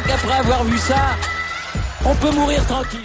crois qu'après avoir vu ça, on peut mourir tranquille.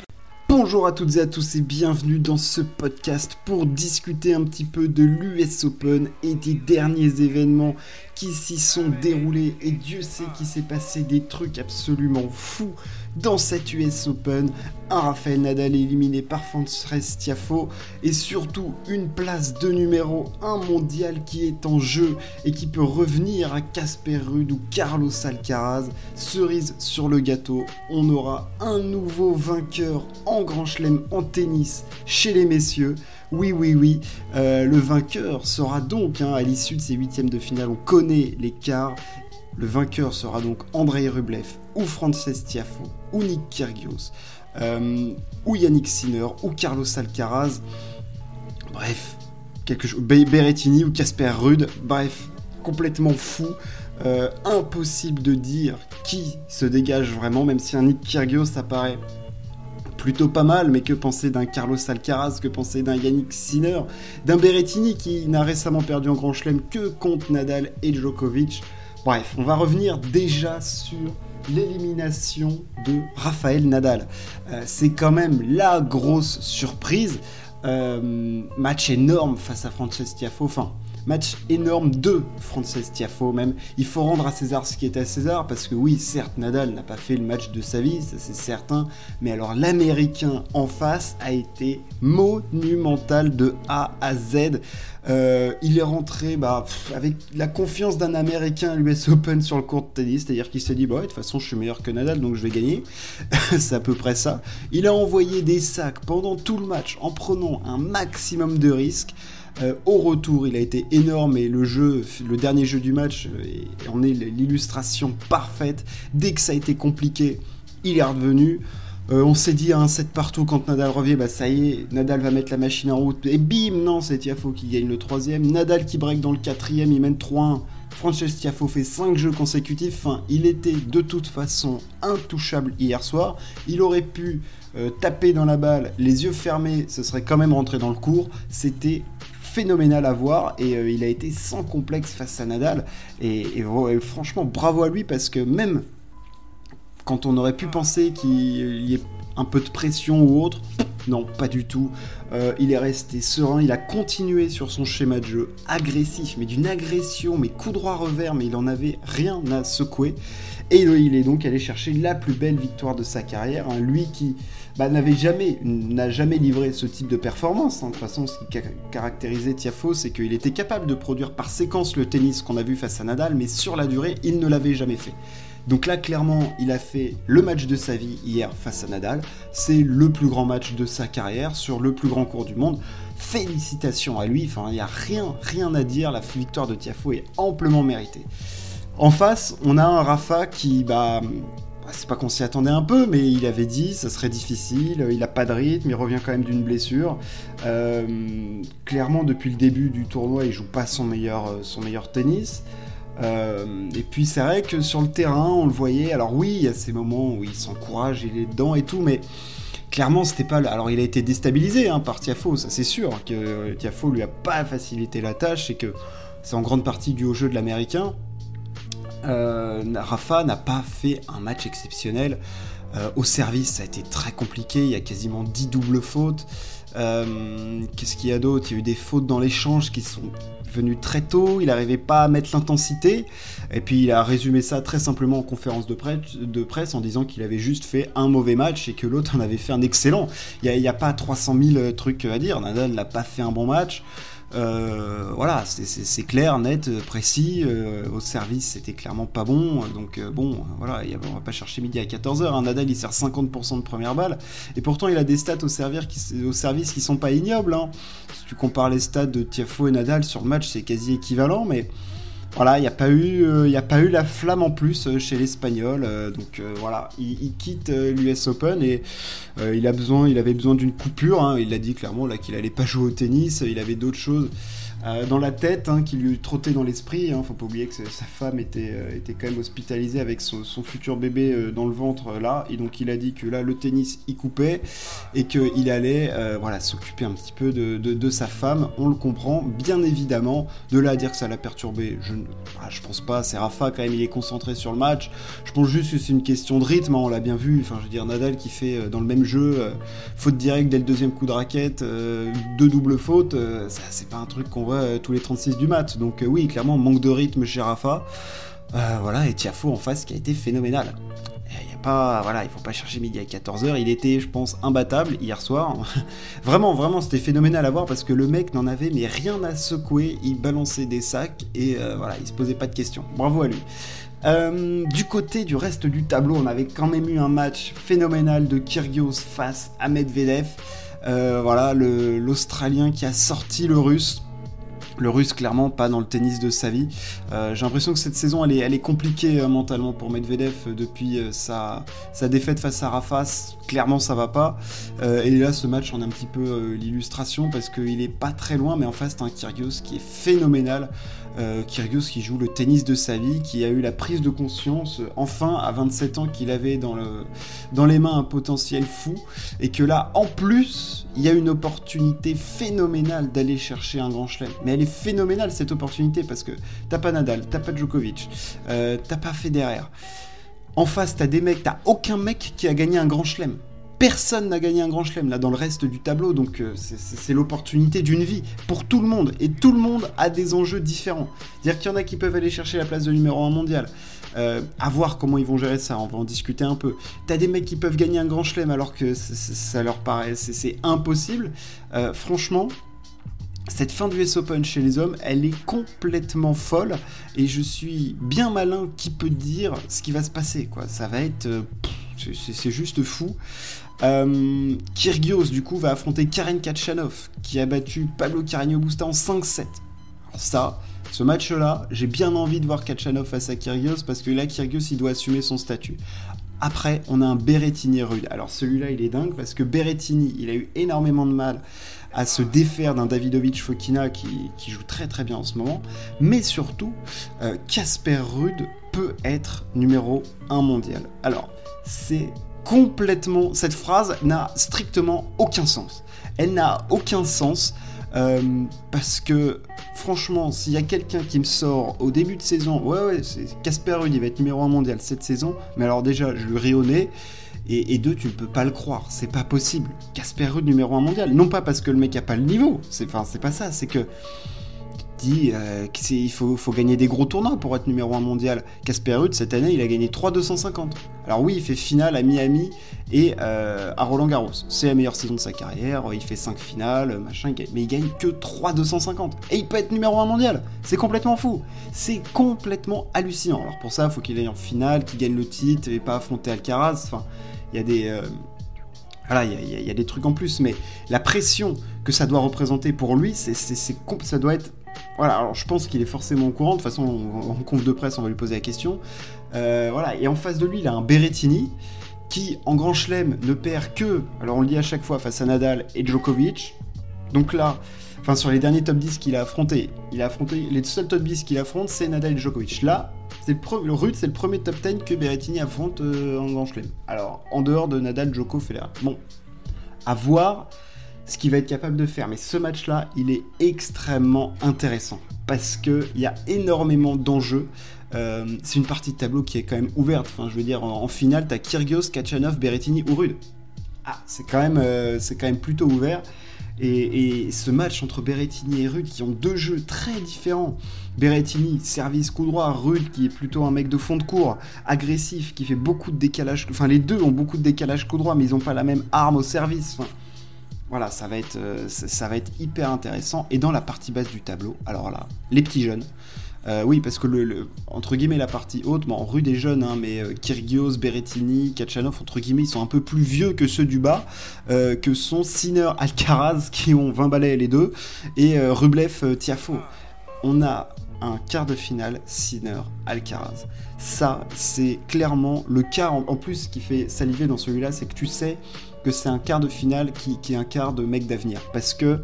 Bonjour à toutes et à tous et bienvenue dans ce podcast pour discuter un petit peu de l'US Open et des derniers événements qui s'y sont déroulés et Dieu sait qu'il s'est passé des trucs absolument fous dans cette US Open. Un Rafael Nadal éliminé par Frances Tiafo et surtout une place de numéro 1 mondial qui est en jeu et qui peut revenir à Casper Ruud ou Carlos Alcaraz. Cerise sur le gâteau, on aura un nouveau vainqueur en Grand Chelem en tennis chez les messieurs. Oui, oui, oui, euh, le vainqueur sera donc, hein, à l'issue de ces huitièmes de finale, on connaît les quarts, le vainqueur sera donc Andrei Rublev ou Frances Tiafo ou Nick Kyrgios euh, ou Yannick Sinner ou Carlos Alcaraz. Bref, quelque chose. Berrettini ou Casper Rude. Bref, complètement fou. Euh, impossible de dire qui se dégage vraiment, même si un Nick Kyrgios apparaît plutôt pas mal, mais que penser d'un Carlos Alcaraz, que penser d'un Yannick Sinner, d'un Berrettini qui n'a récemment perdu en Grand Chelem que contre Nadal et Djokovic. Bref, on va revenir déjà sur l'élimination de Raphaël Nadal. Euh, c'est quand même la grosse surprise. Euh, match énorme face à Frances Tiafo. Enfin, Match énorme de Frances Tiafo même. Il faut rendre à César ce qui est à César parce que oui, certes, Nadal n'a pas fait le match de sa vie, ça c'est certain. Mais alors l'Américain en face a été monumental de A à Z. Euh, il est rentré bah, avec la confiance d'un Américain à l'US Open sur le court de tennis, c'est-à-dire qu'il s'est dit bah, de toute façon je suis meilleur que Nadal donc je vais gagner. c'est à peu près ça. Il a envoyé des sacs pendant tout le match en prenant un maximum de risques. Euh, au retour, il a été énorme et le dernier jeu du match, euh, en est l'illustration parfaite. Dès que ça a été compliqué, il est revenu. Euh, on s'est dit à un set partout quand Nadal revient, bah ça y est, Nadal va mettre la machine en route. Et bim, non, c'est Tiafo qui gagne le troisième. Nadal qui break dans le quatrième, il mène 3-1. Frances Tiafo fait 5 jeux consécutifs. Enfin, il était de toute façon intouchable hier soir. Il aurait pu taper dans la balle, les yeux fermés, ce serait quand même rentré dans le cours. C'était phénoménal à voir et euh, il a été sans complexe face à Nadal. Et, franchement, bravo à lui parce que même quand on aurait pu penser qu'il y ait un peu de pression ou autre, non, pas du tout. Euh, il est resté serein, il a continué sur son schéma de jeu agressif, mais d'une agression, mais coup droit revers, mais il en avait rien à secouer. Et il est donc allé chercher la plus belle victoire de sa carrière, hein. lui qui bah, n'avait jamais, n'a jamais livré ce type de performance. Hein. De toute façon, ce qui caractérisait Tiafo, c'est qu'il était capable de produire par séquence le tennis qu'on a vu face à Nadal, mais sur la durée, il ne l'avait jamais fait. Donc là, clairement, il a fait le match de sa vie hier face à Nadal. C'est le plus grand match de sa carrière sur le plus grand cours du monde. Félicitations à lui. Il n'y a rien, rien à dire. La victoire de Tiafo est amplement méritée. En face, on a un Rafa qui, bah, bah, c'est pas qu'on s'y attendait un peu, mais il avait dit ça serait difficile, il a pas de rythme, il revient quand même d'une blessure. Euh, clairement, depuis le début du tournoi, il joue pas son meilleur, euh, tennis. Euh, et puis c'est vrai que sur le terrain, on le voyait. Alors oui, il y a ces moments où il s'encourage, il est dedans et tout, mais clairement c'était pas. Alors il a été déstabilisé hein, par Tiafo, c'est sûr que Tiafo lui a pas facilité la tâche et que c'est en grande partie dû au jeu de l'américain. Euh, Rafa n'a pas fait un match exceptionnel. Euh, au service, ça a été très compliqué. Il y a quasiment 10 doubles fautes. Euh, qu'est-ce qu'il y a d'autre? Il y a eu des fautes dans l'échange qui sont venues très tôt. Il n'arrivait pas à mettre l'intensité. Et puis il a résumé ça très simplement en conférence de presse, en disant qu'il avait juste fait un mauvais match et que l'autre en avait fait un excellent. Il n'y a, a, pas 300 000 trucs à dire. Nadal n'a pas fait un bon match. Euh, voilà, c'est clair, net, précis. Euh, au service, c'était clairement pas bon. Donc, euh, bon, voilà, on va pas chercher midi à 14h. Un Nadal, il sert 50% de première balle. Et pourtant, il a des stats au, qui, au service qui sont pas ignobles. Hein. Si tu compares les stats de Tiafo et Nadal sur le match, c'est quasi équivalent. Mais voilà, il n'y a, pas eu, euh, a pas eu la flamme en plus euh, chez l'Espagnol. Euh, donc voilà, il, quitte l'US Open et il, a besoin, il avait besoin d'une coupure. Hein. il a dit clairement là qu'il allait pas jouer au tennis, il avait d'autres choses euh, dans la tête, hein, qui lui trottait dans l'esprit. Hein, faut pas oublier que sa femme était, euh, était quand même hospitalisée avec son, futur bébé euh, dans le ventre là, et donc il a dit que là le tennis y coupait et qu'il allait s'occuper un petit peu de, sa femme. On le comprend, bien évidemment. De là à dire que ça l'a perturbé, je, ah, je pense pas, c'est Rafa quand même, il est concentré sur le match. Je pense juste que c'est une question de rythme, hein, on l'a bien vu. Enfin, je veux dire, Nadal qui fait dans le même jeu faute directe dès le deuxième coup de raquette, deux doubles fautes, ça c'est pas un truc qu'on voit tous les 36 du match. Donc oui, clairement, manque de rythme chez Rafa. voilà, et Tiafo en face qui a été phénoménal. Il pas, voilà, il faut pas chercher midi à 14h. Il était, je pense, imbattable hier soir. vraiment, vraiment, c'était phénoménal à voir parce que le mec n'en avait mais rien à secouer. Il balançait des sacs et euh, voilà, il se posait pas de questions. Bravo à lui. Euh, du côté du reste du tableau, on avait quand même eu un match phénoménal de Kyrgios face à Medvedev. Euh, voilà, l'Australien qui a sorti le Russe le russe clairement pas dans le tennis de sa vie. Euh, j'ai l'impression que cette saison elle est, est compliquée euh, mentalement pour Medvedev euh, depuis sa, défaite face à Rafas. Clairement ça va pas. et là ce match en a un petit peu l'illustration parce qu'il est pas très loin mais en face t'as un Kyrgios qui est phénoménal. Kyrgios qui joue le tennis de sa vie, qui a eu la prise de conscience enfin à 27 ans qu'il avait dans les mains un potentiel fou et que là en plus il y a une opportunité phénoménale d'aller chercher un grand chelem. Mais elle est phénoménale cette opportunité parce que t'as pas Nadal, t'as pas Djokovic, euh, t'as pas Federer. En face, t'as des mecs, t'as aucun mec qui a gagné un grand chelem. Personne n'a gagné un grand chelem là dans le reste du tableau, donc euh, c'est l'opportunité d'une vie pour tout le monde. Et tout le monde a des enjeux différents. C'est-à-dire qu'il y en a qui peuvent aller chercher la place de numéro 1 mondial. Euh, à voir comment ils vont gérer ça, on va en discuter un peu. T'as des mecs qui peuvent gagner un grand chelem alors que ça leur paraît, c'est impossible. Euh, franchement, cette fin du US Open chez les hommes, elle est complètement folle et je suis bien malin qui peut dire ce qui va se passer. Ça va être... Euh, c'est juste fou. Euh, Kyrgios, du coup, va affronter Karen Kachanov, qui a battu Pablo Carreño Busta en 5-7. Ça, ce match-là, j'ai bien envie de voir Kachanov face à Kyrgios, parce que là, Kyrgios, il doit assumer son statut. Après, on a un Berrettini rude. Alors celui-là, il est dingue, parce que Berrettini, il a eu énormément de mal à se défaire d'un Davidovic Fokina qui, joue très très bien en ce moment. Mais surtout, Casper euh, Rude peut être numéro 1 mondial. Alors, c'est complètement. Cette phrase n'a strictement aucun sens. Elle n'a aucun sens euh, parce que, franchement, s'il y a quelqu'un qui me sort au début de saison, ouais, ouais, Casper Rude, il va être numéro 1 mondial cette saison, mais alors déjà, je lui rai et, deux, tu ne peux pas le croire, c'est pas possible. Casper Ruud numéro 1 mondial. Non pas parce que le mec a pas le niveau, c'est pas ça, c'est que dit euh, qu'il faut, faut, gagner des gros tournois pour être numéro 1 mondial. Casper Ruud, cette année, il a gagné 3 250. Alors oui, il fait finale à Miami et euh, à Roland Garros. C'est la meilleure saison de sa carrière, il fait 5 finales, machin, mais il gagne que 3 250. Et il peut être numéro 1 mondial. C'est complètement fou. C'est complètement hallucinant. Alors pour ça, il faut qu'il aille en finale, qu'il gagne le titre et pas affronter Alcaraz. Enfin, il y a des. Euh, voilà, il y, a des trucs en plus, mais la pression que ça doit représenter pour lui, ça doit être. Voilà, alors je pense qu'il est forcément au courant. De toute façon, en conf de presse, on va lui poser la question. Euh, voilà, et en face de lui, il a un Berrettini qui, en grand chelem, ne perd que. Alors on le dit à chaque fois face à Nadal et Djokovic. Donc là, enfin sur les derniers top 10 qu'il a affronté, il a affronté les seuls top 10 qu'il affronte, c'est Nadal et Djokovic. Là, c'est le, c'est le premier top 10 que Berrettini affronte euh, en Grand Chelem. Alors, en dehors de Nadal, Djoko, Federer. Bon, à voir ce qu'il va être capable de faire. Mais ce match-là, il est extrêmement intéressant parce qu'il y a énormément d'enjeux. Euh, c'est une partie de tableau qui est quand même ouverte. Enfin, je veux dire, en, finale, t'as Kyrgios, Kachanov, Berrettini ou Rude. Ah, c'est quand, même, euh, c'est quand même plutôt ouvert. Et, ce match entre Berrettini et Rude qui ont deux jeux très différents. Berrettini, service coup droit, Rude qui est plutôt un mec de fond de cours, agressif, qui fait beaucoup de décalage. Enfin, les deux ont beaucoup de décalage coup droit, mais ils n'ont pas la même arme au service. Voilà, ça va, être, euh, ça va être hyper intéressant. Et dans la partie basse du tableau, alors là, les petits jeunes. Euh, oui, parce que le, entre guillemets la partie haute, bon, rue des jeunes, hein, mais euh, Kyrgios, Berrettini, Kachanov, entre guillemets, ils sont un peu plus vieux que ceux du bas, euh, que sont Sinner, Alcaraz, qui ont 20 balais les deux, et Rublev, Tiafo. On a un quart de finale Sinner, Alcaraz. Ça, c'est clairement le quart, en, plus, ce qui fait saliver dans celui-là, c'est que tu sais c'est un quart de finale qui, qui est un quart de mec d'avenir. Parce que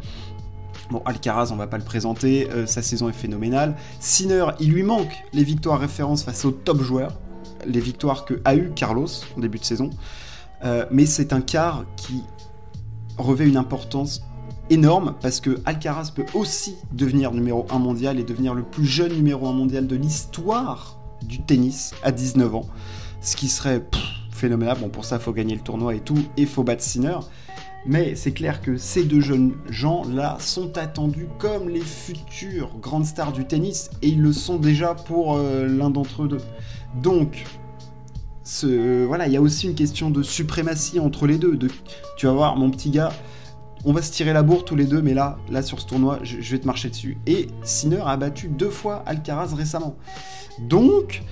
Bon, Alcaraz, on va pas le présenter, euh, sa saison est phénoménale. Sinner, il lui manque les victoires références face aux top joueurs, les victoires que a eu Carlos en début de saison. Euh, mais c'est un quart qui revêt une importance énorme parce que Alcaraz peut aussi devenir numéro 1 mondial et devenir le plus jeune numéro 1 mondial de l'histoire du tennis à 19 ans. Ce qui serait phénoménal. Bon, pour ça, faut gagner le tournoi et tout, et faut battre Sinner. Mais c'est clair que ces deux jeunes gens-là sont attendus comme les futures grandes stars du tennis, et ils le sont déjà pour euh, l'un d'entre eux deux. Donc, ce, voilà, il y a aussi une question de suprématie entre les deux. De, tu vas voir, mon petit gars, on va se tirer la bourre tous les deux, mais là, là sur ce tournoi, je, je vais te marcher dessus. Et Sinner a battu deux fois Alcaraz récemment. Donc,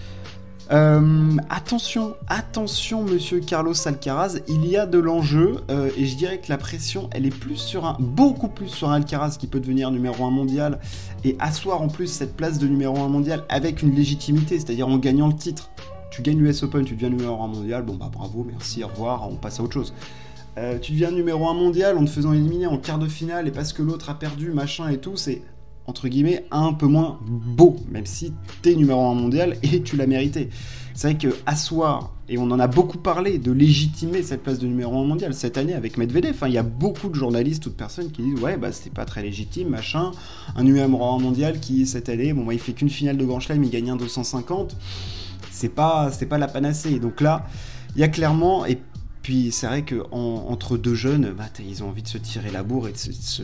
euh, attention, attention, monsieur Carlos Alcaraz, il y a de l'enjeu euh, et je dirais que la pression, elle est plus sur un, beaucoup plus sur un Alcaraz qui peut devenir numéro 1 mondial et asseoir en plus cette place de numéro 1 mondial avec une légitimité, c'est-à-dire en gagnant le titre. Tu gagnes l'US Open, tu deviens numéro 1 mondial, bon bah bravo, merci, au revoir, on passe à autre chose. Euh, tu deviens numéro 1 mondial en te faisant éliminer en quart de finale et parce que l'autre a perdu, machin et tout, c'est entre guillemets, un peu moins beau, même si t'es numéro 1 mondial et tu l'as mérité. C'est vrai que asseoir, et on en a beaucoup parlé, de légitimer cette place de numéro 1 mondial cette année avec Medvedev. Hein. il y a beaucoup de journalistes ou de personnes qui disent Ouais, bah c'était pas très légitime, machin. Un numéro 1 mondial qui, cette année, bon, bah, il fait qu'une finale de Grand Chelem, il gagne un 250. C'est pas, pas la panacée. Donc là, il y a clairement, et puis c'est vrai que entre deux jeunes, bah, ils ont envie de se tirer la bourre et de se,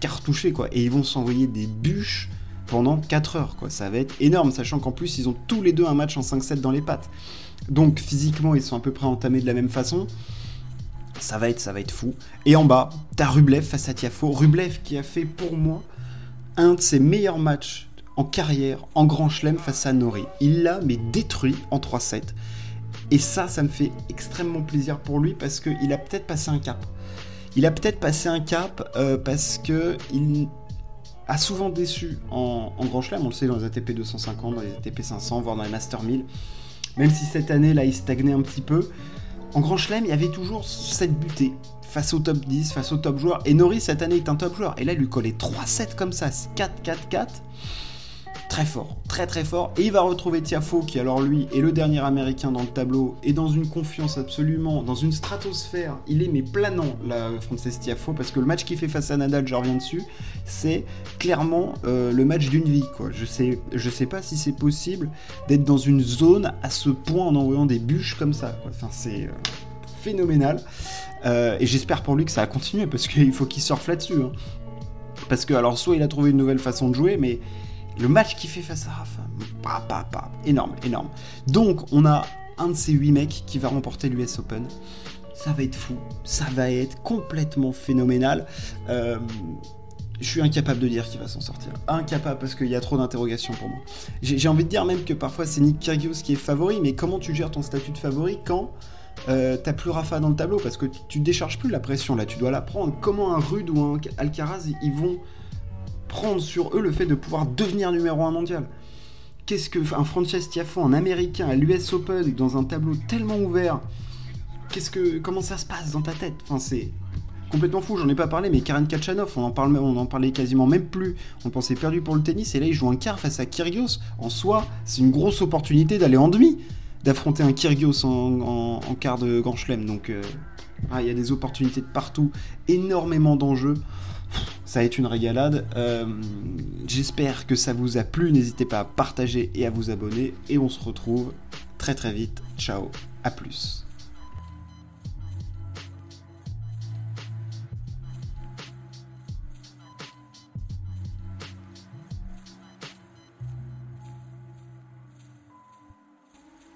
cartoucher quoi. Et ils vont s'envoyer des bûches pendant 4 heures quoi. Ça va être énorme, sachant qu'en plus ils ont tous les deux un match en 5-7 dans les pattes. Donc physiquement ils sont à peu près entamés de la même façon. Ça va être, ça va être fou. Et en bas, t'as Rublev face à Tiafo. Rublev qui a fait pour moi un de ses meilleurs matchs en carrière en Grand Chelem face à Nori. Il l'a mais détruit en 3-7. Et ça, ça me fait extrêmement plaisir pour lui parce qu'il a peut-être passé un cap. Il a peut-être passé un cap euh, parce que il a souvent déçu en, Grand Chelem, on le sait dans les ATP 250, dans les ATP 500, voire dans les Master 1000. Même si cette année, là, il stagnait un petit peu. En Grand Chelem, il y avait toujours cette butée face au top 10, face au top joueur. Et Norris, cette année, est un top joueur. Et là, il lui collait 3-7 comme ça, 4-4-4 très fort, très très fort. Et il va retrouver Tiafo, qui alors lui est le dernier américain dans le tableau, et dans une confiance absolument, dans une stratosphère. Il est mais planant, la Frances Tiafo, parce que le match qu'il fait face à Nadal, je reviens dessus, c'est clairement euh, le match d'une vie. Quoi. Je sais, je sais pas si c'est possible d'être dans une zone à ce point en envoyant des bûches comme ça. Enfin, c'est euh, phénoménal. Euh, et j'espère pour lui que ça va continuer, parce qu'il faut qu'il surfe là-dessus. Hein. Parce que, alors, soit il a trouvé une nouvelle façon de jouer, mais le match qu'il fait face à Rafa, pa, pa, pa, énorme, énorme. Donc, on a un de ces 8 mecs qui va remporter l'US Open. Ça va être fou, ça va être complètement phénoménal. Euh, je suis incapable de dire qu'il va s'en sortir. Incapable parce qu'il y a trop d'interrogations pour moi. J'ai envie de dire même que parfois c'est Nick Kyrgios qui est favori, mais comment tu gères ton statut de favori quand euh, t'as plus Rafa dans le tableau? Parce que tu décharges plus la pression là, tu dois la prendre. Comment un Rude ou un Alcaraz ils vont prendre sur eux le fait de pouvoir devenir numéro 1 mondial. Qu'est-ce que un Frances Tiafo, un américain à l'US Open dans un tableau tellement ouvert Qu'est-ce que comment ça se passe dans ta tête? Enfin c'est complètement fou, j'en ai pas parlé mais Karen Kachanov, on en parle on en parlait quasiment même plus. On pensait perdu pour le tennis et là il joue un quart face à Kyrgios. En soi, c'est une grosse opportunité d'aller en demi, d'affronter un Kyrgios en, quart de Grand Chelem. Donc euh, ah, il y a des opportunités de partout, énormément d'enjeux ça été une régalade. Euh, j'espère que ça vous a plu. N'hésitez pas à partager et à vous abonner. Et on se retrouve très très vite. Ciao, à plus.